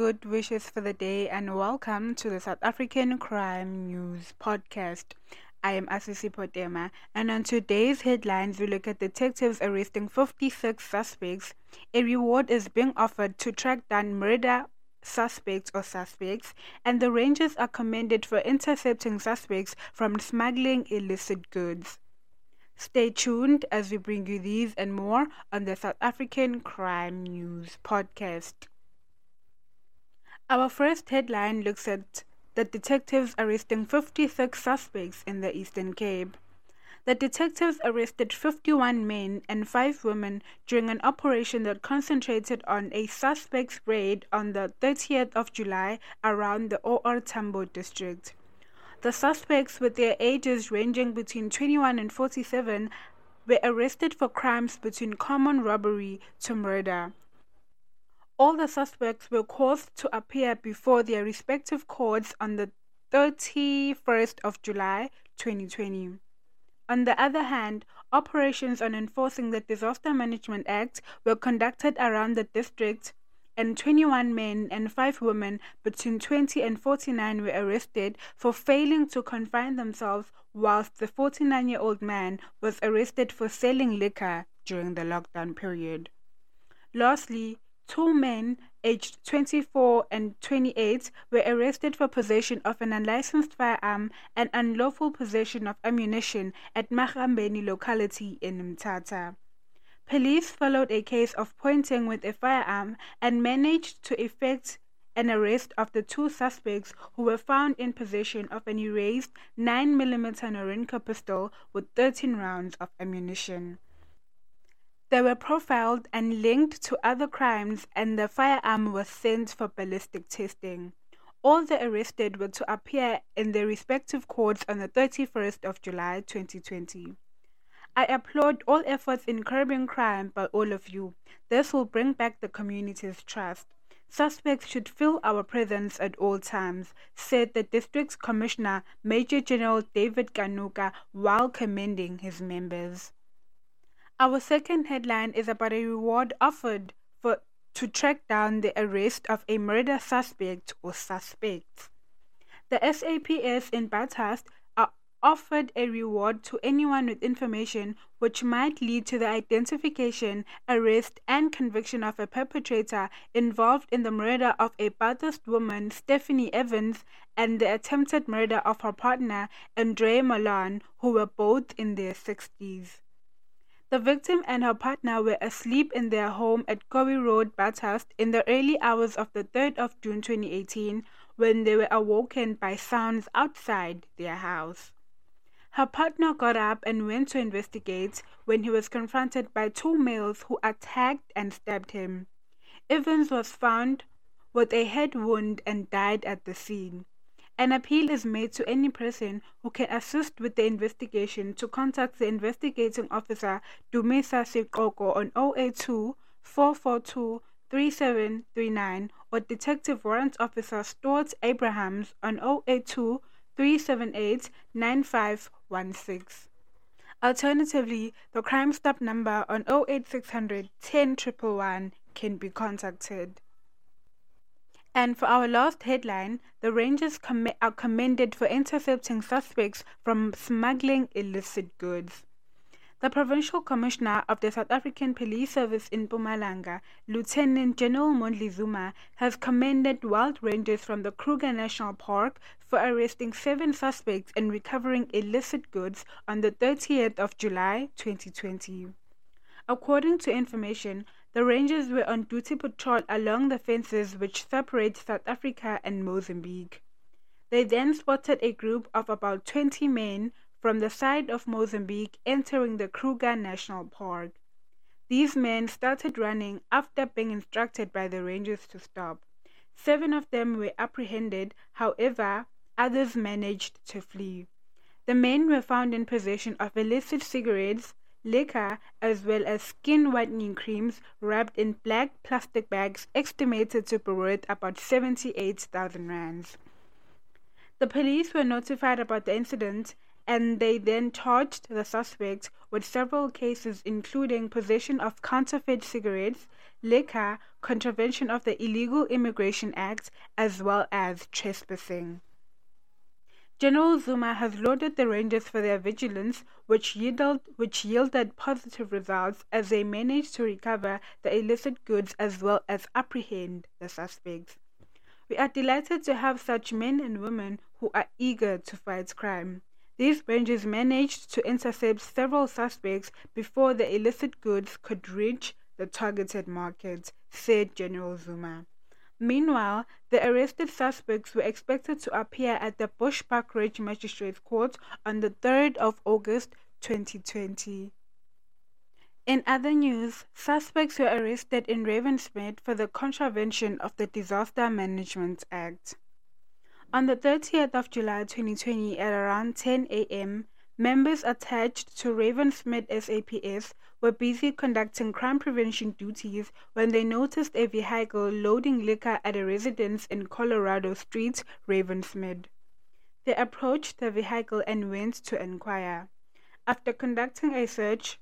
Good wishes for the day, and welcome to the South African Crime News Podcast. I am Asisi Potema, and on today's headlines, we look at detectives arresting 56 suspects. A reward is being offered to track down murder suspects or suspects, and the Rangers are commended for intercepting suspects from smuggling illicit goods. Stay tuned as we bring you these and more on the South African Crime News podcast. Our first headline looks at the detectives arresting 56 suspects in the Eastern Cape. The detectives arrested 51 men and 5 women during an operation that concentrated on a suspect's raid on the 30th of July around the OR Tambo district. The suspects, with their ages ranging between 21 and 47, were arrested for crimes between common robbery to murder. All the suspects were caused to appear before their respective courts on the 31st of July 2020. On the other hand, operations on enforcing the Disaster Management Act were conducted around the district and 21 men and 5 women between 20 and 49 were arrested for failing to confine themselves, whilst the 49 year old man was arrested for selling liquor during the lockdown period. Lastly, two men aged 24 and 28 were arrested for possession of an unlicensed firearm and unlawful possession of ammunition at Mahambeni locality in Mthatha. Police followed a case of pointing with a firearm and managed to effect an arrest of the two suspects who were found in possession of an erased 9mm Norinco pistol with 13 rounds of ammunition. They were profiled and linked to other crimes, and the firearm was sent for ballistic testing. All the arrested were to appear in their respective courts on the 31st of July 2020. I applaud all efforts in curbing crime by all of you. This will bring back the community's trust. Suspects should feel our presence at all times, said the district's commissioner, Major General David Kanuka, while commending his members. Our second headline is about a reward offered for to track down the arrest of a murder suspect or suspects. The SAPS in Bathurst are offered a reward to anyone with information which might lead to the identification, arrest, and conviction of a perpetrator involved in the murder of a Bathurst woman, Stephanie Evans, and the attempted murder of her partner, Andre Malan, who were both in their 60s. The victim and her partner were asleep in their home at Kobe Road, Bathurst, in the early hours of the 3rd of June 2018 when they were awoken by sounds outside their house. Her partner got up and went to investigate when he was confronted by two males who attacked and stabbed him. Evans was found with a head wound and died at the scene. An appeal is made to any person who can assist with the investigation to contact the investigating officer Dumisa Sikoko on 082 442 3739 or Detective Warrant Officer Stuart Abrahams on 082 378 9516. Alternatively, the Crime Stop number on 08600 10 can be contacted. And for our last headline, the Rangers com- are commended for intercepting suspects from smuggling illicit goods. The Provincial Commissioner of the South African Police Service in Mpumalanga, Lieutenant General Mondli Zuma, has commended wild rangers from the Kruger National Park for arresting seven suspects and recovering illicit goods on the 30th of July 2020. According to information, the rangers were on duty patrol along the fences which separate South Africa and Mozambique. They then spotted a group of about 20 men from the side of Mozambique entering the Kruger National Park. These men started running after being instructed by the rangers to stop. Seven of them were apprehended, however, others managed to flee. The men were found in possession of illicit cigarettes, liquor, as well as skin whitening creams wrapped in black plastic bags estimated to be worth about 78,000 rands. The police were notified about the incident and they then charged the suspects with several cases including possession of counterfeit cigarettes, liquor, contravention of the Illegal Immigration Act, as well as trespassing. General Zuma has lauded the Rangers for their vigilance, which yielded, which yielded positive results as they managed to recover the illicit goods as well as apprehend the suspects. We are delighted to have such men and women who are eager to fight crime. These Rangers managed to intercept several suspects before the illicit goods could reach the targeted market, said General Zuma. Meanwhile, the arrested suspects were expected to appear at the Bushbuckridge Magistrates Court on the 3rd of August 2020. In other news, suspects were arrested in Ravensmead for the contravention of the Disaster Management Act. On the 30th of July 2020 at around 10 a.m., members attached to Ravensmead SAPS were busy conducting crime prevention duties when they noticed a vehicle loading liquor at a residence in Colorado Street, Ravensmead. They approached the vehicle and went to inquire. After conducting a search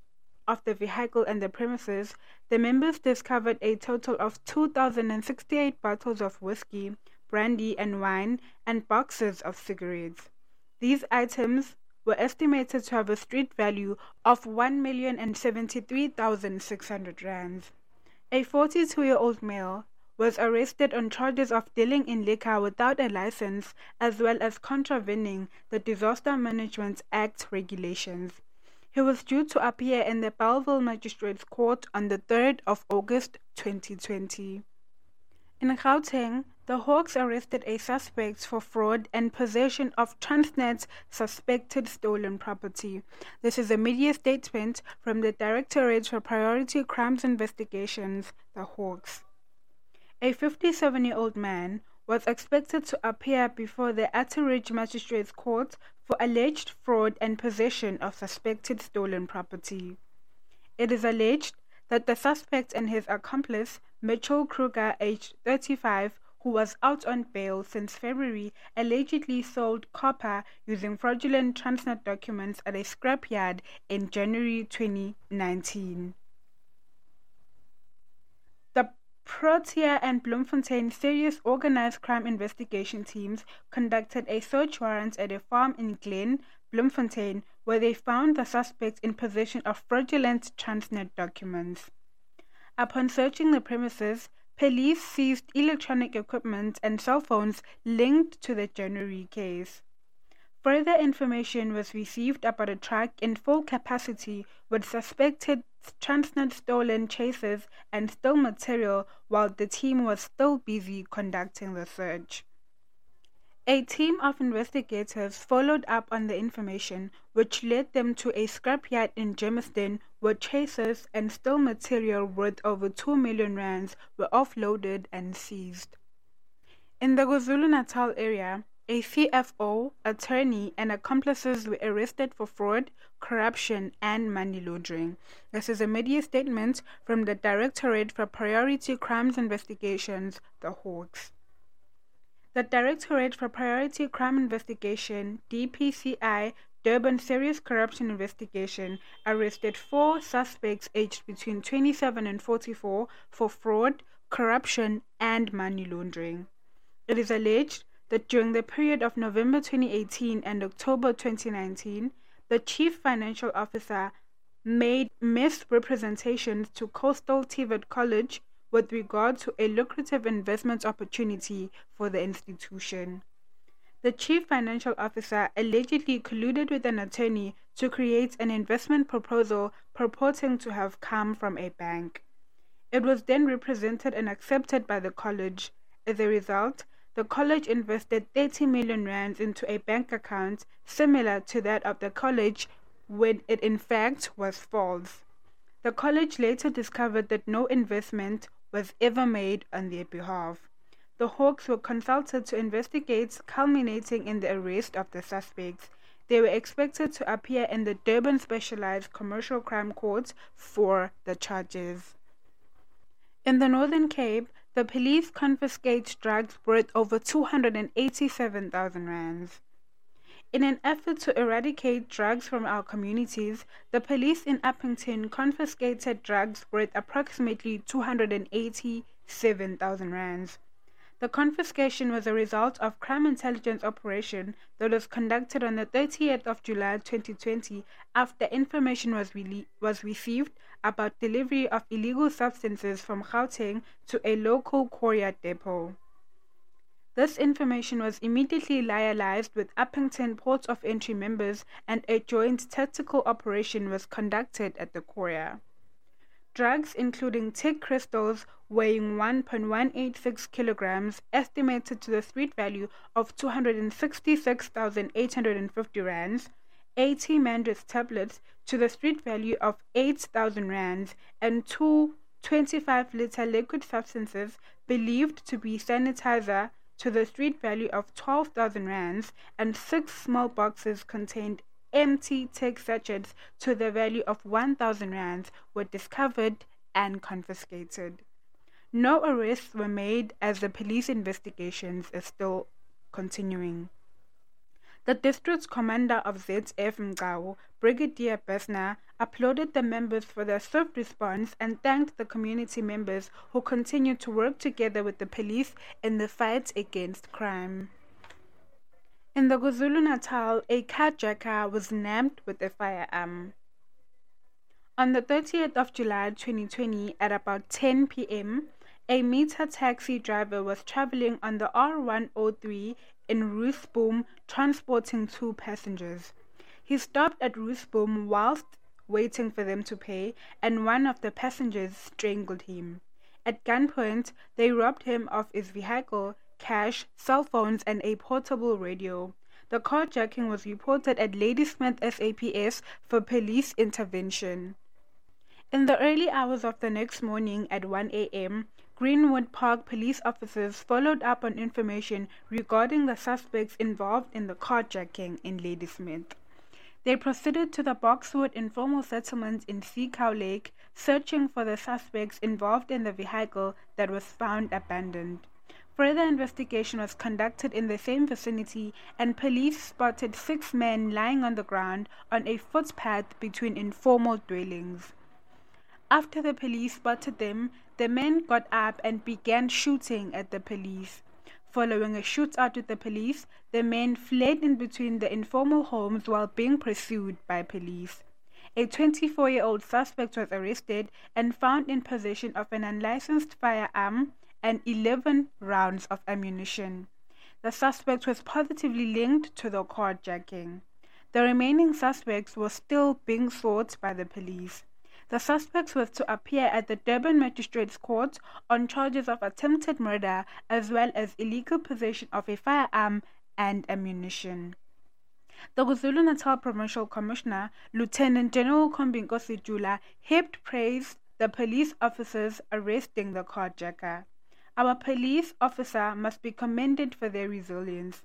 of the vehicle and the premises, the members discovered a total of 2,068 bottles of whiskey, brandy, and wine, and boxes of cigarettes. These items were estimated to have a street value of 1,073,600 rands. A 42 year old male was arrested on charges of dealing in liquor without a license as well as contravening the Disaster Management Act regulations. He was due to appear in the Bellville Magistrates Court on the 3rd of August 2020. In Gauteng, the Hawks arrested a suspect for fraud and possession of Transnet's suspected stolen property. This is a media statement from the Directorate for Priority Crimes Investigations, the Hawks. A 57 year old man was expected to appear before the Atteridge Magistrates Court for alleged fraud and possession of suspected stolen property. It is alleged that the suspect and his accomplice Mitchell Kruger, aged 35, who was out on bail since February, allegedly sold copper using fraudulent Transnet documents at a scrapyard in January 2019. The Protea and Bloemfontein Serious Organized Crime Investigation teams conducted a search warrant at a farm in Glen, Bloemfontein, where they found the suspect in possession of fraudulent Transnet documents. Upon searching the premises, police seized electronic equipment and cell phones linked to the January case. Further information was received about a truck in full capacity with suspected Transnet stolen chases and stolen material while the team was still busy conducting the search. A team of investigators followed up on the information, which led them to a scrapyard in Germiston where chasers and steel material worth over 2 million rands were offloaded and seized. In the KwaZulu-Natal area, a CFO, attorney, and accomplices were arrested for fraud, corruption, and money laundering. This is a media statement from the Directorate for Priority Crimes Investigations, the Hawks. The Directorate for Priority Crime Investigation (DPCI) Durban Serious Corruption Investigation arrested four suspects aged between 27 and 44 for fraud, corruption, and money laundering. It is alleged that during the period of November 2018 and October 2019, the Chief Financial Officer made misrepresentations to Coastal TVET College with regard to a lucrative investment opportunity for the institution. The chief financial officer allegedly colluded with an attorney to create an investment proposal purporting to have come from a bank. It was then represented and accepted by the college. As a result, the college invested 30 million rands into a bank account similar to that of the college when it in fact was false. The college later discovered that no investment was ever made on their behalf. The Hawks were consulted to investigate, culminating in the arrest of the suspects. They were expected to appear in the Durban Specialized Commercial Crime Court for the charges. In the Northern Cape, the police confiscate drugs worth over 287,000 rands. In an effort to eradicate drugs from our communities, the police in Upington confiscated drugs worth approximately 287,000 rands. The confiscation was a result of crime intelligence operation that was conducted on the 30th of July 2020 after information was, was received about delivery of illegal substances from Gauteng to a local courier depot. This information was immediately liaised with Upington Port of Entry members and a joint tactical operation was conducted at the courier. Drugs including tik crystals weighing 1.186 kilograms, estimated to the street value of 266,850 rands, 80 Mandrax tablets to the street value of 8,000 rands, and two 25 liter liquid substances believed to be sanitizer to the street value of 12,000 rands, and six small boxes contained empty tik sachets to the value of 1,000 rands were discovered and confiscated. No arrests were made as the police investigations is still continuing. The district commander of ZF Mgcawu, Brigadier Besna, applauded the members for their swift response and thanked the community members who continue to work together with the police in the fight against crime. In the KwaZulu Natal, a carjacker was nabbed with a firearm. On the 30th of July 2020, at about 10 p.m., a meter taxi driver was traveling on the R103 in Roosboom transporting two passengers. He stopped at Roosboom whilst waiting for them to pay, and one of the passengers strangled him. At gunpoint, they robbed him of his vehicle cash, cell phones, and a portable radio. The carjacking was reported at Ladysmith SAPS for police intervention. In the early hours of the next morning at 1 a.m., Greenwood Park police officers followed up on information regarding the suspects involved in the carjacking in Ladysmith. They proceeded to the Boxwood informal settlement in Seacow Lake, searching for the suspects involved in the vehicle that was found abandoned. Further investigation was conducted in the same vicinity, and police spotted six men lying on the ground on a footpath between informal dwellings. After the police spotted them, the men got up and began shooting at the police. Following a shootout with the police, the men fled in between the informal homes while being pursued by police. A 24 year old suspect was arrested and found in possession of an unlicensed firearm and 11 rounds of ammunition. The suspect was positively linked to the carjacking. The remaining suspects were still being sought by the police. The suspects were to appear at the Durban Magistrates Court on charges of attempted murder as well as illegal possession of a firearm and ammunition. The KwaZulu Natal Provincial Commissioner, Lieutenant General Khombinkosi Jula, heaped praise the police officers arresting the carjacker. Our police officer must be commended for their resilience.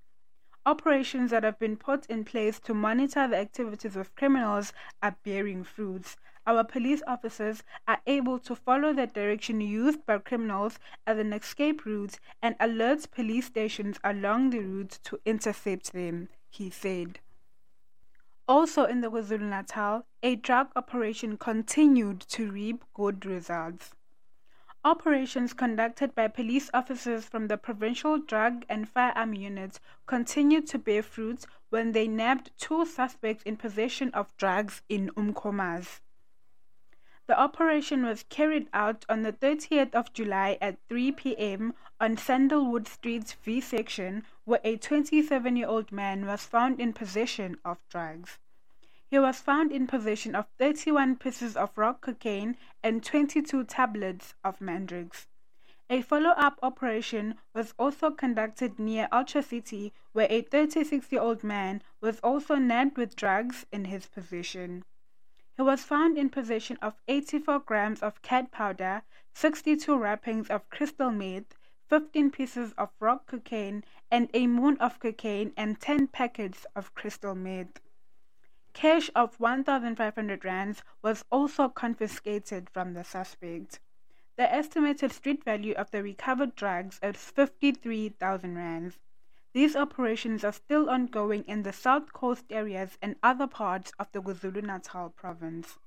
Operations that have been put in place to monitor the activities of criminals are bearing fruits. Our police officers are able to follow the direction used by criminals as an escape route and alert police stations along the route to intercept them, he said. Also in the KwaZulu Natal, a drug operation continued to reap good results. Operations conducted by police officers from the Provincial Drug and Firearm Unit continued to bear fruit when they nabbed two suspects in possession of drugs in Umkomaas. The operation was carried out on the 30th of July at 3 p.m. on Sandalwood Street's V section, where a 27 year old man was found in possession of drugs. He was found in possession of 31 pieces of rock cocaine and 22 tablets of Mandrax. A follow up operation was also conducted near Ultra City, where a 36 year old man was also nabbed with drugs in his possession. He was found in possession of 84 grams of cat powder, 62 wrappings of crystal meth, 15 pieces of rock cocaine, and a moon of cocaine and 10 packets of crystal meth. Cash of 1,500 rands was also confiscated from the suspect. The estimated street value of the recovered drugs is 53,000 rands. These operations are still ongoing in the south coast areas and other parts of the KwaZulu-Natal province.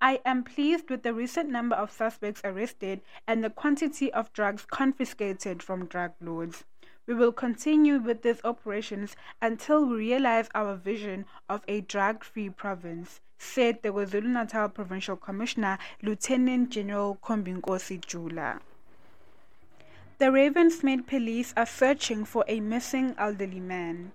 I am pleased with the recent number of suspects arrested and the quantity of drugs confiscated from drug lords. We will continue with these operations until we realize our vision of a drug-free province, said the KwaZulu-Natal Provincial Commissioner, Lieutenant General Khombinkosi Jula. The Ravensmead police are searching for a missing elderly man.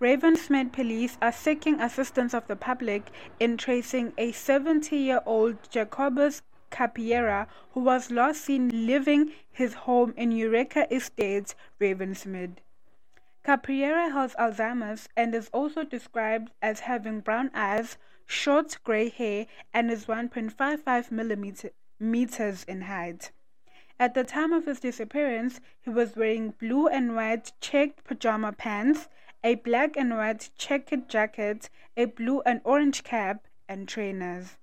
Ravensmead police are seeking assistance of the public in tracing a 70-year-old Jacobus Capiera who was last seen leaving his home in Eureka Estates, Ravensmead. Capiera has Alzheimer's and is also described as having brown eyes, short gray hair, and is 1.55 millimeter, meters in height. At the time of his disappearance, he was wearing blue and white checked pajama pants, a black and white checkered jacket, a blue and orange cap, and trainers.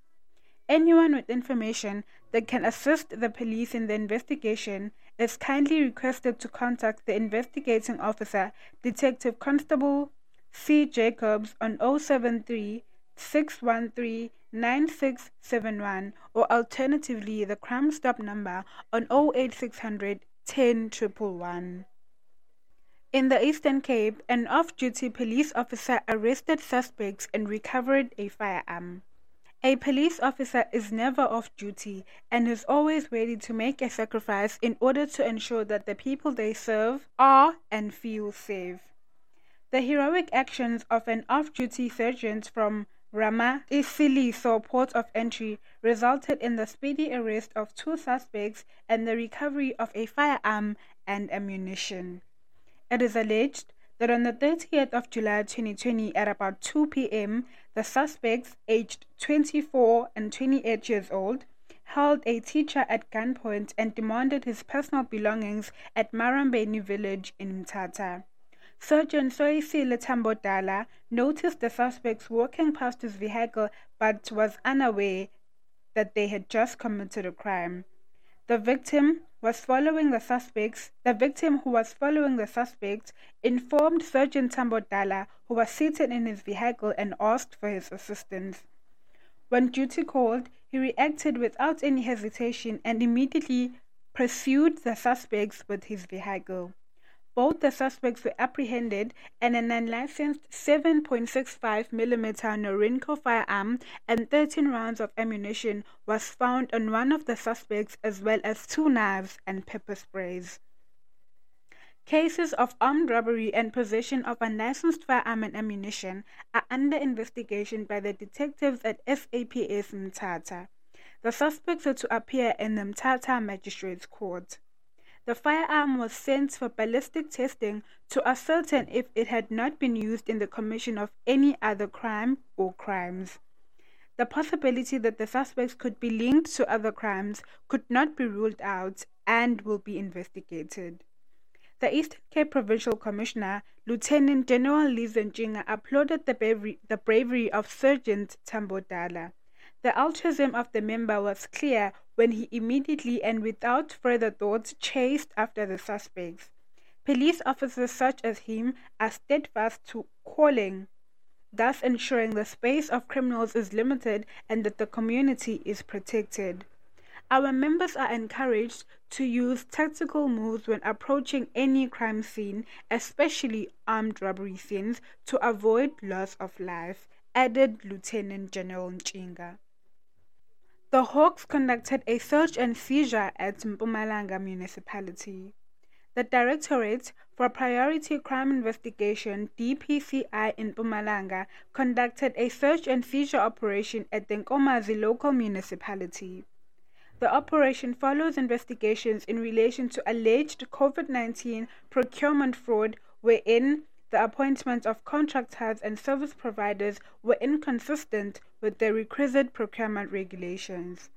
Anyone with information that can assist the police in the investigation is kindly requested to contact the investigating officer, Detective Constable C. Jacobs, on 073 613 9671 or alternatively the Crime Stop number on 08600 10 In the Eastern Cape, an off-duty police officer arrested suspects and recovered a firearm. A police officer is never off duty and is always ready to make a sacrifice in order to ensure that the people they serve are and feel safe. The heroic actions of an off-duty sergeant from Rama Isiliso port of entry resulted in the speedy arrest of two suspects and the recovery of a firearm and ammunition. It is alleged that on the 30th of July 2020 at about 2 p.m., the suspects, aged 24 and 28 years old, held a teacher at gunpoint and demanded his personal belongings at Marambeni village in Mthatha. Sergeant Soisile Tambodala noticed the suspects walking past his vehicle but was unaware that they had just committed a crime. The victim was following the suspects. The victim who was following the suspects informed Sergeant Tambodala, who was seated in his vehicle and asked for his assistance. When duty called, he reacted without any hesitation and immediately pursued the suspects with his vehicle. Both the suspects were apprehended and an unlicensed 7.65 mm Norinco firearm and 13 rounds of ammunition was found on one of the suspects as well as two knives and pepper sprays. Cases of armed robbery and possession of unlicensed firearm and ammunition are under investigation by the detectives at SAPS Mthatha. The suspects are to appear in the Mthatha Magistrates Court. The firearm was sent for ballistic testing to ascertain if it had not been used in the commission of any other crime or crimes. The possibility that the suspects could be linked to other crimes could not be ruled out and will be investigated. The Eastern Cape Provincial Commissioner, Lieutenant General Ntshinga, applauded the bravery, the bravery of Sergeant Tambodala. The altruism of the member was clear when he immediately and without further thought chased after the suspects. Police officers such as him are steadfast to calling, thus ensuring the space of criminals is limited and that the community is protected. Our members are encouraged to use tactical moves when approaching any crime scene, especially armed robbery scenes, to avoid loss of life, added Lieutenant General Ntshinga. The Hawks conducted a search and seizure at Mpumalanga municipality. The Directorate for Priority Crime Investigation DPCI in Mpumalanga conducted a search and seizure operation at the Nkomazi local municipality. The operation follows investigations in relation to alleged COVID 19 procurement fraud wherein the appointments of contractors and service providers were inconsistent with the requisite procurement regulations.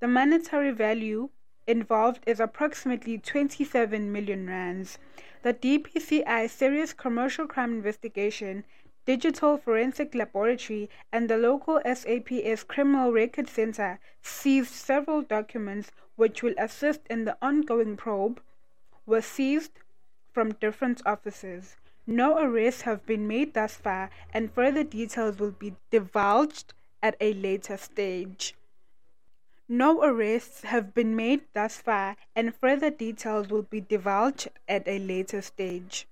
The monetary value involved is approximately 27 million rands. The DPCI Serious Commercial Crime Investigation, Digital Forensic Laboratory, and the local SAPS Criminal Record Center seized several documents which will assist in the ongoing probe, were seized from different officers. No arrests have been made thus far, and further details will be divulged at a later stage. No arrests have been made thus far, and further details will be divulged at a later stage.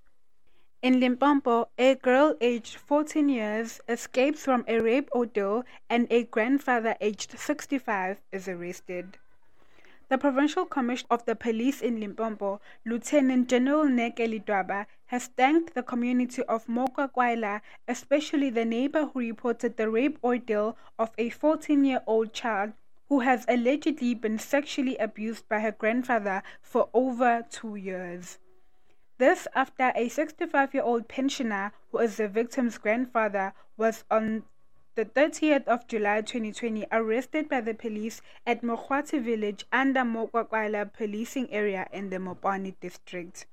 In Limpopo, a girl aged 14 years escapes from a rape ordeal and a grandfather aged 65 is arrested. The Provincial Commissioner of the Police in Limpopo, Lieutenant General Nneke Ledwaba, has thanked the community of Mokwakwaila, especially the neighbor who reported the rape ordeal of a 14 year old child who has allegedly been sexually abused by her grandfather for over two years. This after a 65 year old pensioner, who is the victim's grandfather, was on the 30th of July 2020 arrested by the police at Mokwati village under Mokwakwaila policing area in the Mopani district.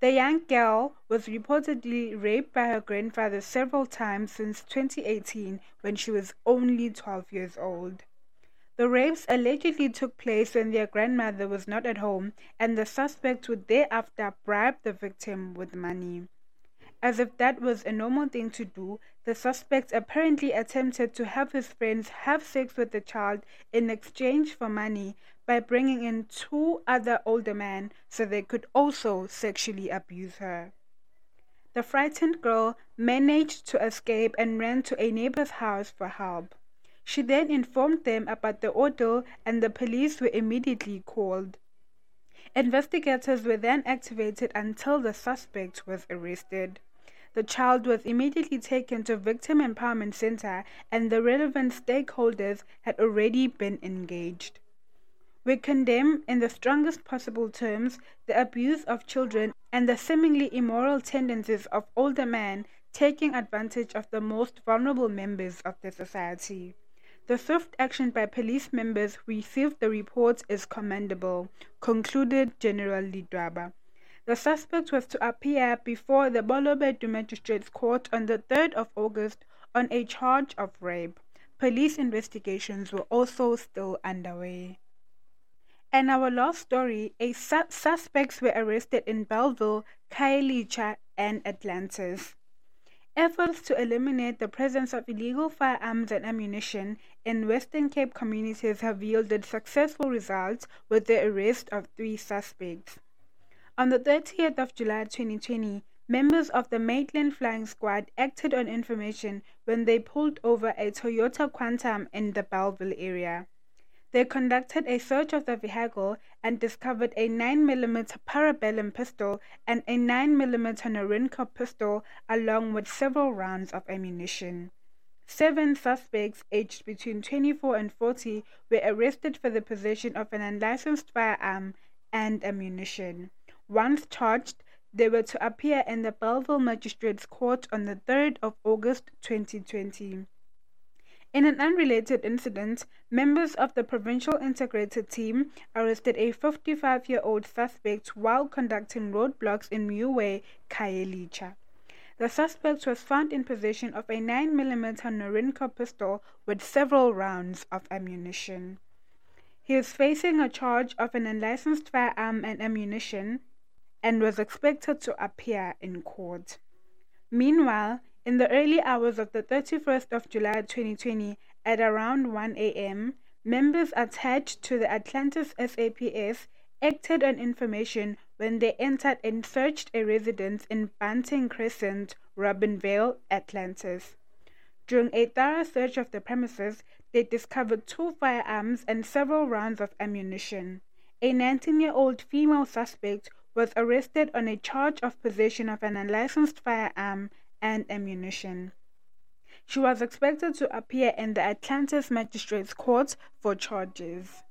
The young girl was reportedly raped by her grandfather several times since 2018 when she was only 12 years old. The rapes allegedly took place when their grandmother was not at home, and the suspect would thereafter bribe the victim with money. As if that was a normal thing to do, the suspect apparently attempted to have his friends have sex with the child in exchange for money by bringing in two other older men so they could also sexually abuse her. The frightened girl managed to escape and ran to a neighbor's house for help. She then informed them about the ordeal and the police were immediately called. Investigators were then activated until the suspect was arrested. The child was immediately taken to Victim Empowerment Center and the relevant stakeholders had already been engaged. We condemn in the strongest possible terms the abuse of children and the seemingly immoral tendencies of older men taking advantage of the most vulnerable members of the society. The swift action by police members who received the reports is commendable, concluded General Ledwaba. The suspect was to appear before the Bolobedu Magistrates Court on the 3rd of August on a charge of rape. Police investigations were also still underway. And our last story, a su- suspects were arrested in Bellville, Khayelitsha, and Atlantis. Efforts to eliminate the presence of illegal firearms and ammunition in Western Cape communities have yielded successful results with the arrest of three suspects. On the 30th of July 2020, members of the Maitland Flying Squad acted on information when they pulled over a Toyota Quantum in the Bellville area. They conducted a search of the vehicle and discovered a 9mm parabellum pistol and a 9mm Norinco pistol along with several rounds of ammunition. Seven suspects aged between 24 and 40 were arrested for the possession of an unlicensed firearm and ammunition. Once charged, they were to appear in the Bellville Magistrates Court on the 3rd of August 2020. In an unrelated incident, members of the Provincial Integrated Team arrested a 55 year old suspect while conducting roadblocks in Muwe, Khayelitsha. The suspect was found in possession of a 9mm Norinco pistol with several rounds of ammunition. He is facing a charge of an unlicensed firearm and ammunition and was expected to appear in court. Meanwhile, in the early hours of the 31st of July 2020, at around 1 a.m., members attached to the Atlantis SAPS acted on information when they entered and searched a residence in Bunting Crescent, Robinvale, Atlantis. During a thorough search of the premises, they discovered two firearms and several rounds of ammunition. A 19 year old female suspect was arrested on a charge of possession of an unlicensed firearm and ammunition. She was expected to appear in the Atlantis Magistrates Court for charges.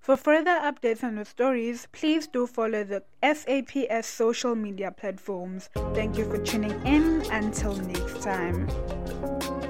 For further updates on the stories, please do follow the SAPS social media platforms. Thank you for tuning in. Until next time.